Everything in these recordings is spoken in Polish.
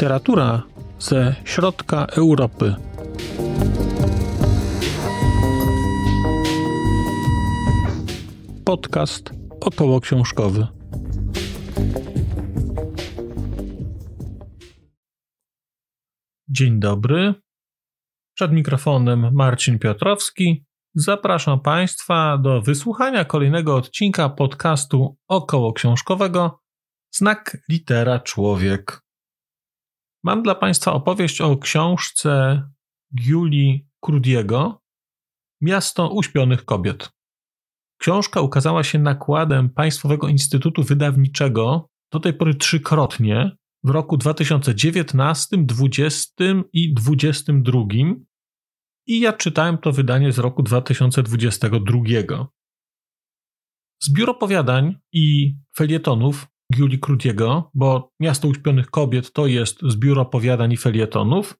Literatura ze środka Europy. Podcast około książkowy. Dzień dobry. Przed mikrofonem Marcin Piotrowski. Zapraszam Państwa do wysłuchania kolejnego odcinka podcastu około książkowego Znak litera człowiek. Mam dla Państwa opowieść o książce Giuli Krudiego Miasto uśpionych kobiet. Książka ukazała się nakładem Państwowego Instytutu Wydawniczego do tej pory trzykrotnie w roku 2019, 2020 i 2022 i ja czytałem to wydanie z roku 2022. Zbiór opowiadań i felietonów Giuli Krutiego, bo Miasto Uśpionych Kobiet to jest zbiór opowiadań i felietonów,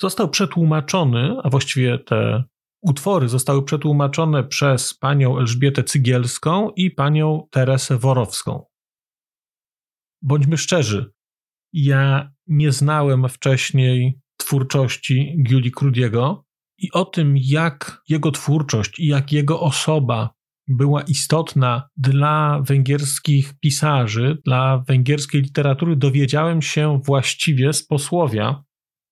został przetłumaczony, a właściwie te utwory zostały przetłumaczone przez panią Elżbietę Cygielską i panią Teresę Worowską. Bądźmy szczerzy, ja nie znałem wcześniej twórczości Giuli Krudiego i o tym, jak jego twórczość i jak jego osoba była istotna dla węgierskich pisarzy, dla węgierskiej literatury, dowiedziałem się właściwie z posłowia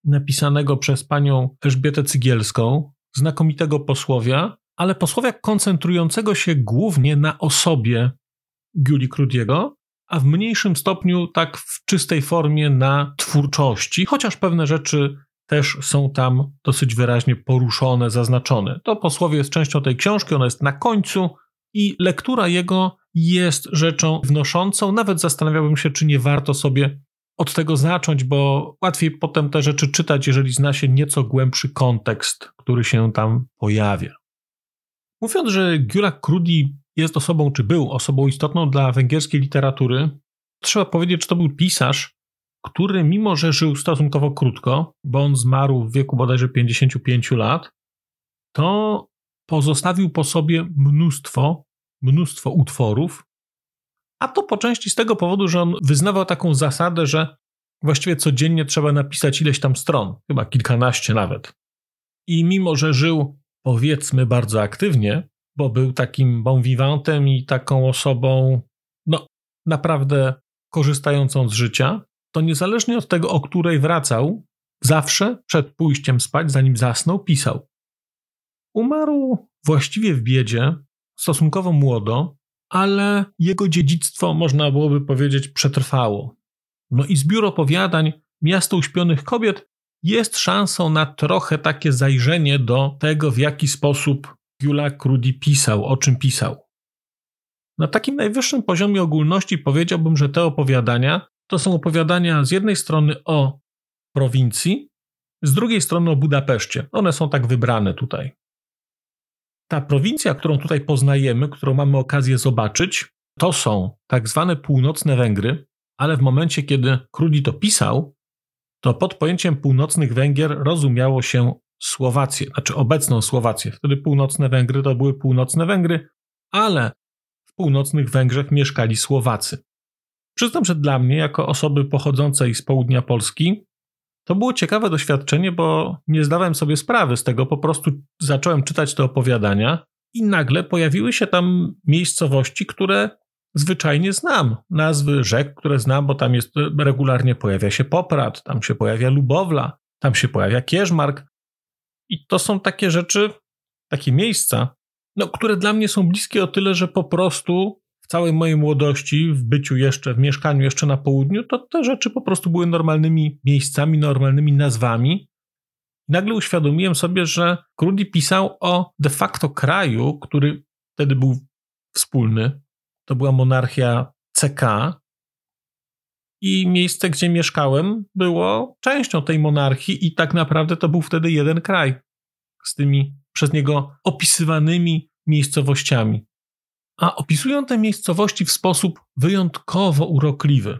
napisanego przez panią Elżbietę Cygielską, znakomitego posłowia, ale posłowia koncentrującego się głównie na osobie Giuli Krudiego, a w mniejszym stopniu tak w czystej formie na twórczości, chociaż pewne rzeczy też są tam dosyć wyraźnie poruszone, zaznaczone. To posłowie jest częścią tej książki, ona jest na końcu, i lektura jego jest rzeczą wnoszącą. Nawet zastanawiałbym się, czy nie warto sobie od tego zacząć, bo łatwiej potem te rzeczy czytać, jeżeli zna się nieco głębszy kontekst, który się tam pojawia. Mówiąc, że Gyula Krudi jest osobą, czy był osobą istotną dla węgierskiej literatury, trzeba powiedzieć, że to był pisarz, który mimo, że żył stosunkowo krótko, bo on zmarł w wieku bodajże 55 lat, to pozostawił po sobie mnóstwo, mnóstwo utworów, a to po części z tego powodu, że on wyznawał taką zasadę, że właściwie codziennie trzeba napisać ileś tam stron, chyba kilkanaście nawet. I mimo, że żył powiedzmy bardzo aktywnie, bo był takim bon vivantem i taką osobą, no naprawdę korzystającą z życia, to niezależnie od tego, o której wracał, zawsze przed pójściem spać, zanim zasnął, pisał. Umarł właściwie w biedzie, stosunkowo młodo, ale jego dziedzictwo, można byłoby powiedzieć, przetrwało. No i zbiór opowiadań Miasto Uśpionych Kobiet jest szansą na trochę takie zajrzenie do tego, w jaki sposób Jula Krudi pisał, o czym pisał. Na takim najwyższym poziomie ogólności powiedziałbym, że te opowiadania to są opowiadania z jednej strony o prowincji, z drugiej strony o Budapeszcie. One są tak wybrane tutaj. Ta prowincja, którą tutaj poznajemy, którą mamy okazję zobaczyć, to są tak zwane północne Węgry, ale w momencie, kiedy Krudi to pisał, to pod pojęciem północnych Węgier rozumiało się Słowację, znaczy obecną Słowację. Wtedy północne Węgry to były północne Węgry, ale w północnych Węgrzech mieszkali Słowacy. Przyznam, że dla mnie, jako osoby pochodzącej z południa Polski, to było ciekawe doświadczenie, bo nie zdawałem sobie sprawy z tego. Po prostu zacząłem czytać te opowiadania i nagle pojawiły się tam miejscowości, które zwyczajnie znam. Nazwy rzek, które znam, bo tam jest regularnie pojawia się Poprad, tam się pojawia Lubowla, tam się pojawia Kierzmark. I to są takie rzeczy, takie miejsca, no, które dla mnie są bliskie o tyle, że po prostu w całej mojej młodości, w byciu jeszcze, w mieszkaniu jeszcze na południu, to te rzeczy po prostu były normalnymi miejscami, normalnymi nazwami. Nagle uświadomiłem sobie, że Krudi pisał o de facto kraju, który wtedy był wspólny. To była monarchia CK. I miejsce, gdzie mieszkałem, było częścią tej monarchii, i tak naprawdę to był wtedy jeden kraj z tymi przez niego opisywanymi miejscowościami a opisują te miejscowości w sposób wyjątkowo urokliwy.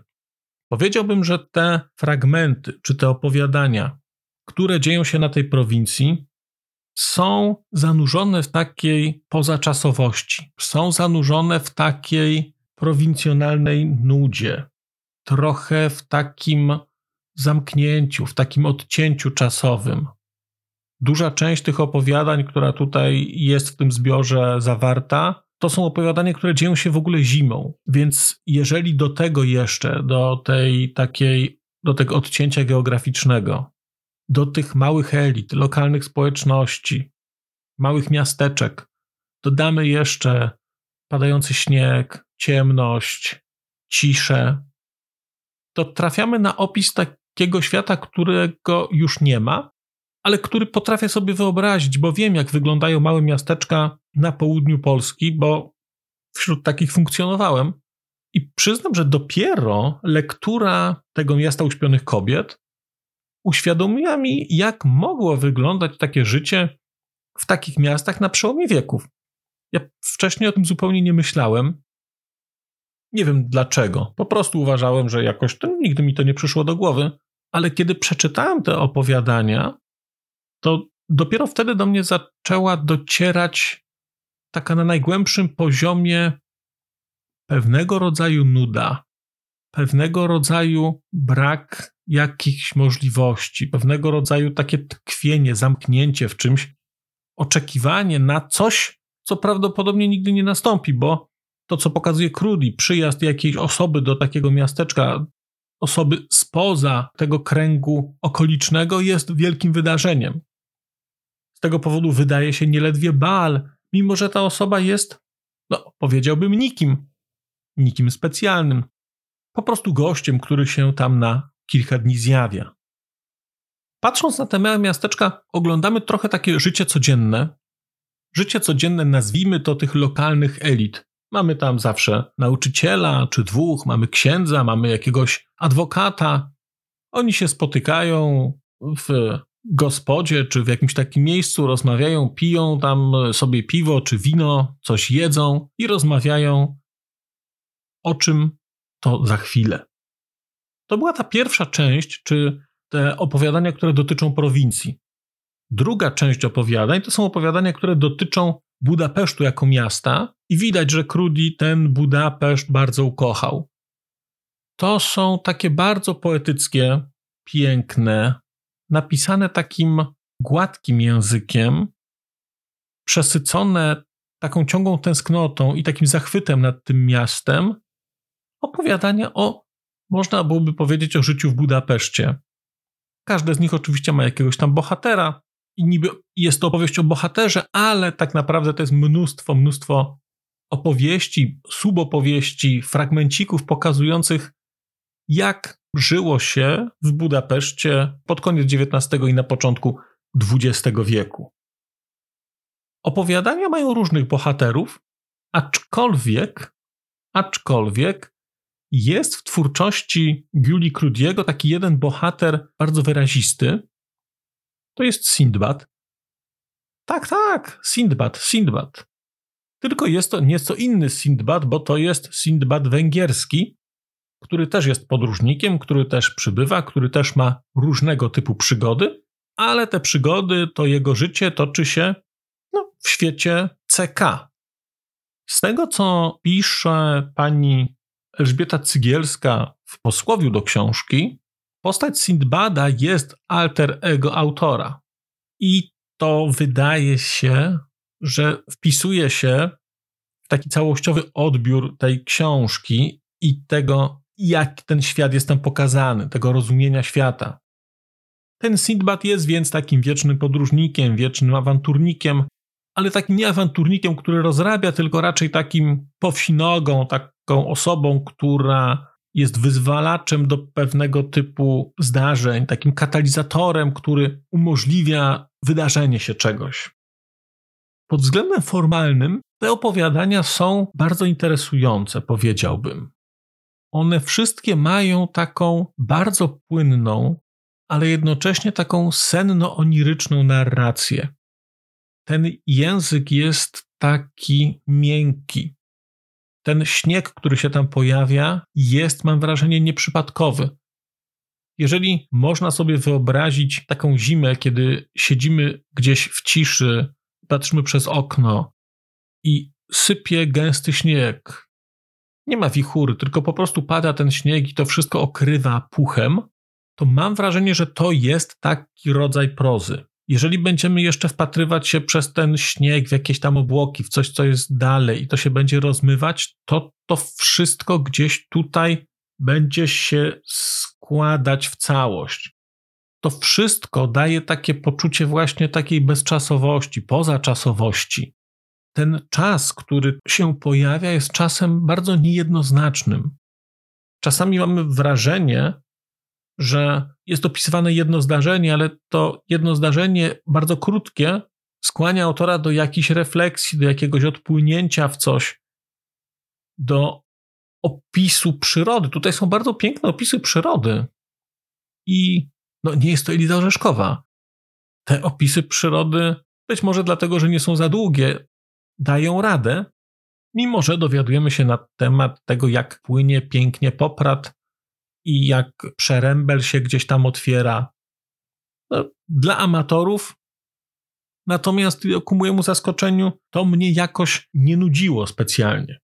Powiedziałbym, że te fragmenty czy te opowiadania, które dzieją się na tej prowincji, są zanurzone w takiej pozaczasowości, są zanurzone w takiej prowincjonalnej nudzie, trochę w takim zamknięciu, w takim odcięciu czasowym. Duża część tych opowiadań, która tutaj jest w tym zbiorze zawarta, to są opowiadania, które dzieją się w ogóle zimą. Więc jeżeli do tego jeszcze, do tej takiej, do tego odcięcia geograficznego, do tych małych elit, lokalnych społeczności, małych miasteczek, dodamy jeszcze padający śnieg, ciemność, ciszę, to trafiamy na opis takiego świata, którego już nie ma, ale który potrafię sobie wyobrazić, bo wiem, jak wyglądają małe miasteczka na południu Polski, bo wśród takich funkcjonowałem. I przyznam, że dopiero lektura tego miasta uśpionych kobiet uświadomiła mi, jak mogło wyglądać takie życie w takich miastach na przełomie wieków. Ja wcześniej o tym zupełnie nie myślałem. Nie wiem dlaczego. Po prostu uważałem, że jakoś to nigdy mi to nie przyszło do głowy. Ale kiedy przeczytałem te opowiadania, to dopiero wtedy do mnie zaczęła docierać taka na najgłębszym poziomie pewnego rodzaju nuda, pewnego rodzaju brak jakichś możliwości, pewnego rodzaju takie tkwienie, zamknięcie w czymś, oczekiwanie na coś, co prawdopodobnie nigdy nie nastąpi, bo to, co pokazuje Crudy, przyjazd jakiejś osoby do takiego miasteczka, osoby spoza tego kręgu okolicznego, jest wielkim wydarzeniem. Z tego powodu wydaje się nieledwie bal, mimo że ta osoba jest, no, powiedziałbym, nikim, nikim specjalnym, po prostu gościem, który się tam na kilka dni zjawia. Patrząc na te małe miasteczka, oglądamy trochę takie życie codzienne. Życie codzienne, nazwijmy to tych lokalnych elit. Mamy tam zawsze nauczyciela czy dwóch, mamy księdza, mamy jakiegoś adwokata. Oni się spotykają w gospodzie czy w jakimś takim miejscu, rozmawiają, piją tam sobie piwo czy wino, coś jedzą i rozmawiają o czym to za chwilę. To była ta pierwsza część, czy te opowiadania, które dotyczą prowincji. Druga część opowiadań to są opowiadania, które dotyczą Budapesztu jako miasta i widać, że Krudi ten Budapeszt bardzo ukochał. To są takie bardzo poetyckie, piękne, napisane takim gładkim językiem, przesycone taką ciągłą tęsknotą i takim zachwytem nad tym miastem, opowiadania o, można byłoby powiedzieć, o życiu w Budapeszcie. Każde z nich oczywiście ma jakiegoś tam bohatera i niby jest to opowieść o bohaterze, ale tak naprawdę to jest mnóstwo, mnóstwo opowieści, subopowieści, fragmencików pokazujących, jak żyło się w Budapeszcie pod koniec XIX i na początku XX wieku. Opowiadania mają różnych bohaterów, aczkolwiek, aczkolwiek jest w twórczości Julii Crudiego taki jeden bohater bardzo wyrazisty. To jest Sindbad. Tak, tak, Sindbad, Sindbad. Tylko jest to nieco inny Sindbad, bo to jest Sindbad węgierski, który też jest podróżnikiem, który też przybywa, który też ma różnego typu przygody, ale te przygody, to jego życie toczy się no, w świecie CK. Z tego, co pisze pani Elżbieta Cygielska w posłowiu do książki, postać Sindbada jest alter ego autora. I to wydaje się, że wpisuje się w taki całościowy odbiór tej książki i tego, jak ten świat jest tam pokazany, tego rozumienia świata. Ten Sindbad jest więc takim wiecznym podróżnikiem, wiecznym awanturnikiem, ale takim nie awanturnikiem, który rozrabia, tylko raczej takim powsinogą, taką osobą, która jest wyzwalaczem do pewnego typu zdarzeń, takim katalizatorem, który umożliwia wydarzenie się czegoś. Pod względem formalnym te opowiadania są bardzo interesujące, powiedziałbym. One wszystkie mają taką bardzo płynną, ale jednocześnie taką senno-oniryczną narrację ten język jest taki miękki. Ten śnieg, który się tam pojawia, jest, mam wrażenie, nieprzypadkowy. Jeżeli można sobie wyobrazić taką zimę, kiedy siedzimy gdzieś w ciszy, patrzymy przez okno i sypie gęsty śnieg, nie ma wichury, tylko po prostu pada ten śnieg i to wszystko okrywa puchem, to mam wrażenie, że to jest taki rodzaj prozy. Jeżeli będziemy jeszcze wpatrywać się przez ten śnieg w jakieś tam obłoki, w coś, co jest dalej i to się będzie rozmywać, to to wszystko gdzieś tutaj będzie się składać w całość. To wszystko daje takie poczucie właśnie takiej bezczasowości, pozaczasowości. Ten czas, który się pojawia, jest czasem bardzo niejednoznacznym. Czasami mamy wrażenie, że jest opisywane jedno zdarzenie, ale to jedno zdarzenie, bardzo krótkie, skłania autora do jakiejś refleksji, do jakiegoś odpłynięcia w coś, do opisu przyrody. Tutaj są bardzo piękne opisy przyrody. I no, nie jest to Eliza Orzeszkowa. Te opisy przyrody, być może dlatego, że nie są za długie, dają radę, mimo że dowiadujemy się na temat tego, jak płynie pięknie poprat i jak przerębel się gdzieś tam otwiera. No, dla amatorów, natomiast ku mojemu zaskoczeniu, to mnie jakoś nie nudziło specjalnie.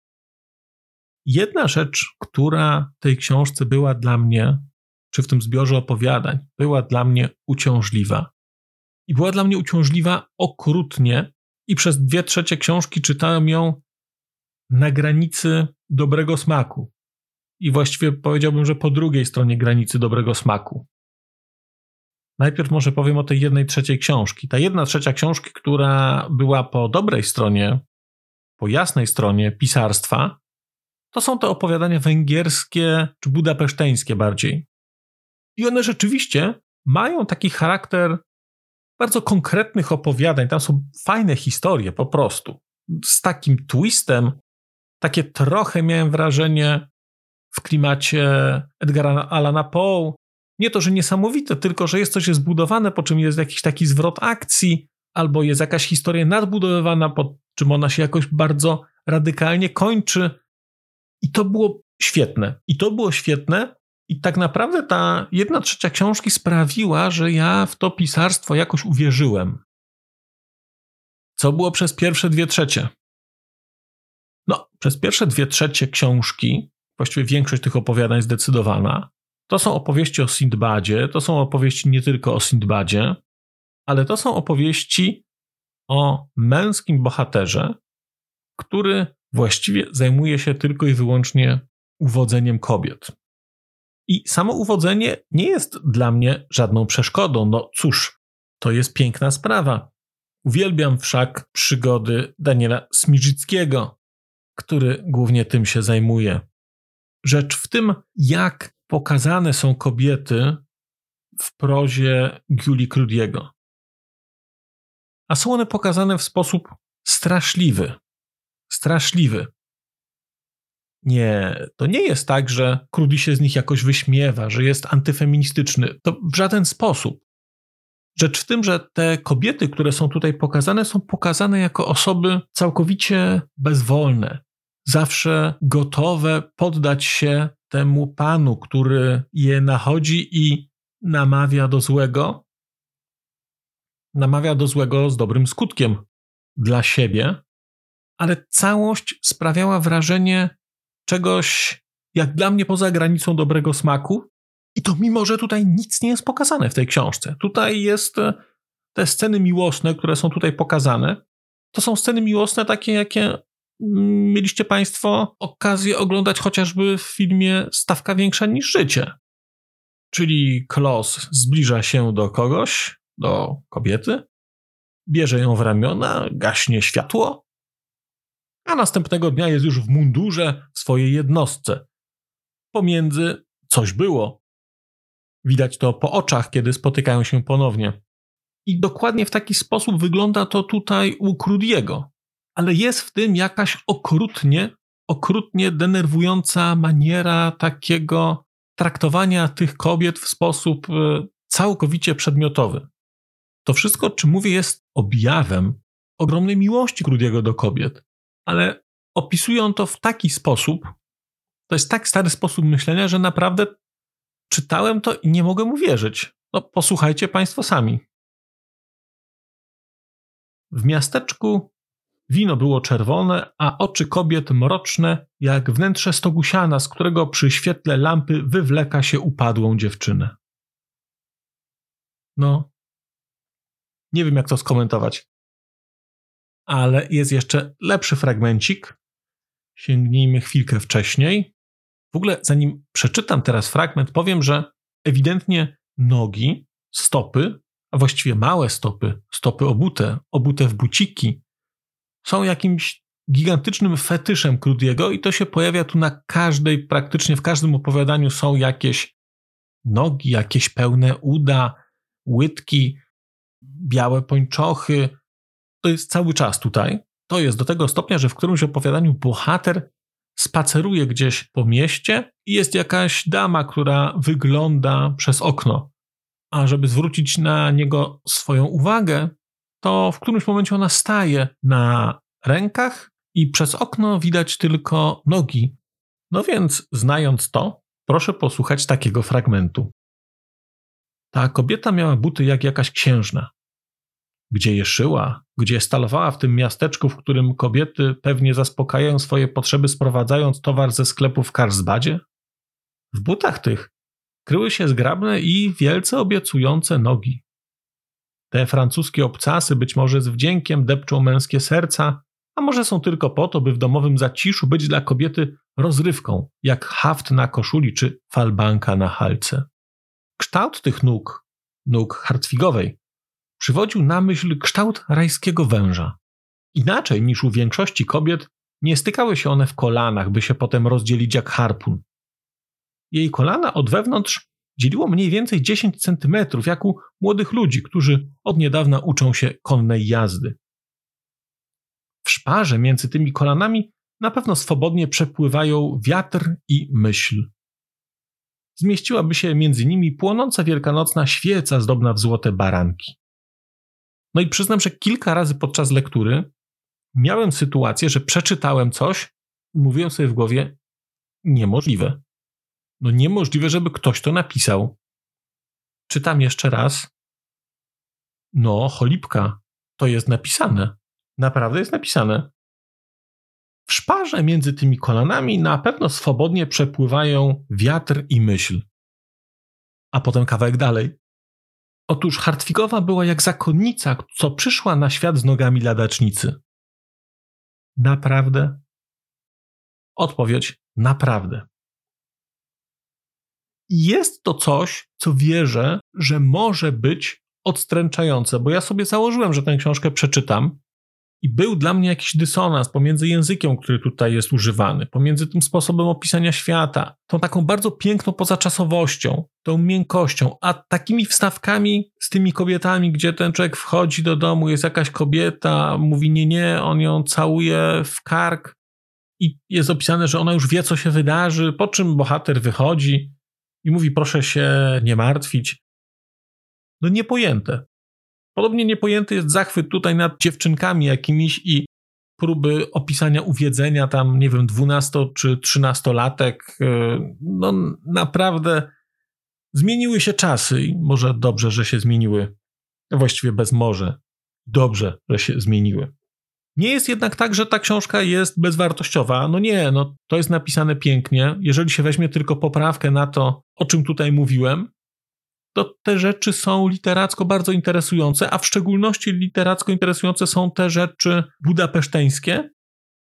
Jedna rzecz, która w tej książce była dla mnie, czy w tym zbiorze opowiadań, była dla mnie uciążliwa. I była dla mnie uciążliwa okrutnie, i przez dwie trzecie książki czytałem ją na granicy dobrego smaku. I właściwie powiedziałbym, że po drugiej stronie granicy dobrego smaku. Najpierw może powiem o tej jednej trzeciej książki. Ta jedna trzecia książki, która była po dobrej stronie, po jasnej stronie pisarstwa, to są te opowiadania węgierskie czy budapeszteńskie bardziej. I one rzeczywiście mają taki charakter bardzo konkretnych opowiadań. Tam są fajne historie po prostu. Z takim twistem, takie trochę miałem wrażenie w klimacie Edgara Alana Poe. Nie to, że niesamowite, tylko że jest coś zbudowane, po czym jest jakiś taki zwrot akcji, albo jest jakaś historia nadbudowywana, po czym ona się jakoś bardzo radykalnie kończy. I to było świetne. I to było świetne. I tak naprawdę ta jedna trzecia książki sprawiła, że ja w to pisarstwo jakoś uwierzyłem. Co było przez pierwsze dwie trzecie? No, przez pierwsze dwie trzecie książki, właściwie większość tych opowiadań zdecydowana, to są opowieści o Sindbadzie, to są opowieści nie tylko o Sindbadzie, ale to są opowieści o męskim bohaterze, który właściwie zajmuje się tylko i wyłącznie uwodzeniem kobiet. I samo uwodzenie nie jest dla mnie żadną przeszkodą. No cóż, to jest piękna sprawa. Uwielbiam wszak przygody Daniela Smiżyckiego, który głównie tym się zajmuje. Rzecz w tym, jak pokazane są kobiety w prozie Giuli Krudiego. A są one pokazane w sposób straszliwy. Straszliwy. Nie, to nie jest tak, że Krudi się z nich jakoś wyśmiewa, że jest antyfeministyczny. To w żaden sposób. Rzecz w tym, że te kobiety, które są tutaj pokazane, są pokazane jako osoby całkowicie bezwolne, zawsze gotowe poddać się temu panu, który je nachodzi i namawia do złego. Namawia do złego z dobrym skutkiem dla siebie, ale całość sprawiała wrażenie czegoś, jak dla mnie, poza granicą dobrego smaku. I to mimo, że tutaj nic nie jest pokazane w tej książce. Tutaj jest e, te sceny miłosne, które są tutaj pokazane. To są sceny miłosne takie, jakie mm, mieliście Państwo okazję oglądać chociażby w filmie Stawka większa niż życie. Czyli Klos zbliża się do kogoś, do kobiety, bierze ją w ramiona, gaśnie światło, a następnego dnia jest już w mundurze w swojej jednostce. Pomiędzy coś było. Widać to po oczach, kiedy spotykają się ponownie. I dokładnie w taki sposób wygląda to tutaj u Krudiego. Ale jest w tym jakaś okrutnie, okrutnie denerwująca maniera takiego traktowania tych kobiet w sposób e, całkowicie przedmiotowy. To wszystko, o czym mówię, jest objawem ogromnej miłości Krudiego do kobiet ale opisują to w taki sposób, to jest tak stary sposób myślenia, że naprawdę czytałem to i nie mogłem uwierzyć. No, posłuchajcie Państwo sami. W miasteczku wino było czerwone, a oczy kobiet mroczne, jak wnętrze stogusiana, z którego przy świetle lampy wywleka się upadłą dziewczynę. No, nie wiem jak to skomentować. Ale jest jeszcze lepszy fragmencik. Sięgnijmy chwilkę wcześniej. W ogóle, zanim przeczytam teraz fragment, powiem, że ewidentnie nogi, stopy, a właściwie małe stopy, stopy obute, obute w buciki, są jakimś gigantycznym fetyszem Krudiego i to się pojawia tu na każdej, praktycznie w każdym opowiadaniu są jakieś nogi, jakieś pełne uda, łydki, białe pończochy. To jest cały czas tutaj. To jest do tego stopnia, że w którymś opowiadaniu bohater spaceruje gdzieś po mieście i jest jakaś dama, która wygląda przez okno. A żeby zwrócić na niego swoją uwagę, to w którymś momencie ona staje na rękach i przez okno widać tylko nogi. No więc, znając to, proszę posłuchać takiego fragmentu. Ta kobieta miała buty jak jakaś księżna. Gdzie je szyła, gdzie stalowała w tym miasteczku, w którym kobiety pewnie zaspokajają swoje potrzeby, sprowadzając towar ze sklepu w Karlsbadzie? W butach tych kryły się zgrabne i wielce obiecujące nogi. Te francuskie obcasy być może z wdziękiem depczą męskie serca, a może są tylko po to, by w domowym zaciszu być dla kobiety rozrywką, jak haft na koszuli czy falbanka na halce. Kształt tych nóg, nóg hartwigowej, przywodził na myśl kształt rajskiego węża. Inaczej niż u większości kobiet, nie stykały się one w kolanach, by się potem rozdzielić jak harpun. Jej kolana od wewnątrz dzieliło mniej więcej 10 centymetrów, jak u młodych ludzi, którzy od niedawna uczą się konnej jazdy. W szparze między tymi kolanami na pewno swobodnie przepływają wiatr i myśl. Zmieściłaby się między nimi płonąca wielkanocna świeca zdobna w złote baranki. No i przyznam, że kilka razy podczas lektury miałem sytuację, że przeczytałem coś mówiłem sobie w głowie: niemożliwe. No niemożliwe, żeby ktoś to napisał. Czytam jeszcze raz. No, cholipka, to jest napisane. Naprawdę jest napisane. W szparze między tymi kolanami na pewno swobodnie przepływają wiatr i myśl. A potem kawałek dalej. Otóż Hartwigowa była jak zakonnica, co przyszła na świat z nogami ladacznicy. Naprawdę? Odpowiedź: naprawdę. Jest to coś, co wierzę, że może być odstręczające, bo ja sobie założyłem, że tę książkę przeczytam i był dla mnie jakiś dysonans pomiędzy językiem, który tutaj jest używany, pomiędzy tym sposobem opisania świata, tą taką bardzo piękną pozaczasowością, tą miękkością, a takimi wstawkami z tymi kobietami, gdzie ten człowiek wchodzi do domu, jest jakaś kobieta, mówi nie, nie, on ją całuje w kark i jest opisane, że ona już wie, co się wydarzy, po czym bohater wychodzi i mówi proszę się nie martwić. No niepojęte. Podobnie niepojęty jest zachwyt tutaj nad dziewczynkami jakimiś i próby opisania uwiedzenia tam, nie wiem, 12 czy 13 latek. E, no naprawdę zmieniły się czasy i może dobrze, że się zmieniły. Właściwie bez może. Dobrze, że się zmieniły. Nie jest jednak tak, że ta książka jest bezwartościowa. No nie, no to jest napisane pięknie. Jeżeli się weźmie tylko poprawkę na to, o czym tutaj mówiłem, to te rzeczy są literacko bardzo interesujące, a w szczególności literacko interesujące są te rzeczy budapeszteńskie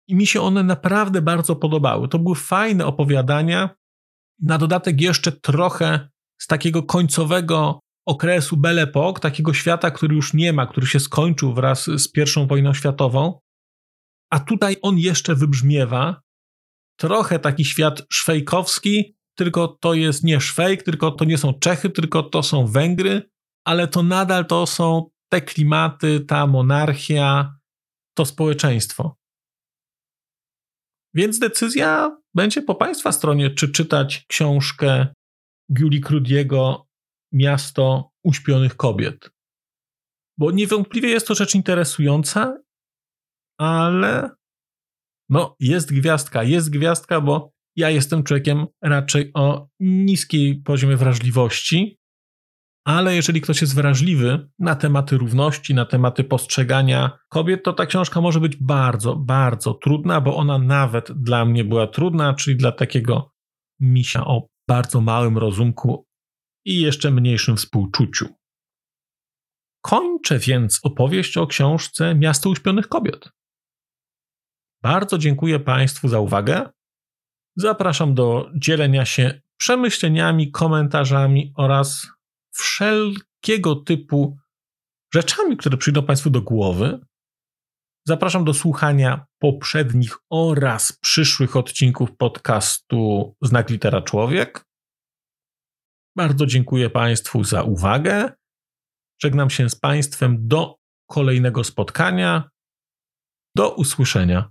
i mi się one naprawdę bardzo podobały. To były fajne opowiadania, na dodatek jeszcze trochę z takiego końcowego okresu Belle Époque, takiego świata, który już nie ma, który się skończył wraz z I wojną światową, a tutaj on jeszcze wybrzmiewa. Trochę taki świat szwejkowski, tylko to jest nie Szwejk, tylko to nie są Czechy, tylko to są Węgry, ale to nadal to są te klimaty, ta monarchia, to społeczeństwo. Więc decyzja będzie po Państwa stronie, czy czytać książkę Giuli Krudiego Miasto uśpionych kobiet. Bo niewątpliwie jest to rzecz interesująca, ale no jest gwiazdka, jest gwiazdka, bo ja jestem człowiekiem raczej o niskiej poziomie wrażliwości, ale jeżeli ktoś jest wrażliwy na tematy równości, na tematy postrzegania kobiet, to ta książka może być bardzo, bardzo trudna, bo ona nawet dla mnie była trudna, czyli dla takiego misia o bardzo małym rozumku i jeszcze mniejszym współczuciu. Kończę więc opowieść o książce Miasto Uśpionych Kobiet. Bardzo dziękuję Państwu za uwagę. Zapraszam do dzielenia się przemyśleniami, komentarzami oraz wszelkiego typu rzeczami, które przyjdą Państwu do głowy. Zapraszam do słuchania poprzednich oraz przyszłych odcinków podcastu Znak Litera Człowiek. Bardzo dziękuję Państwu za uwagę. Żegnam się z Państwem do kolejnego spotkania. Do usłyszenia.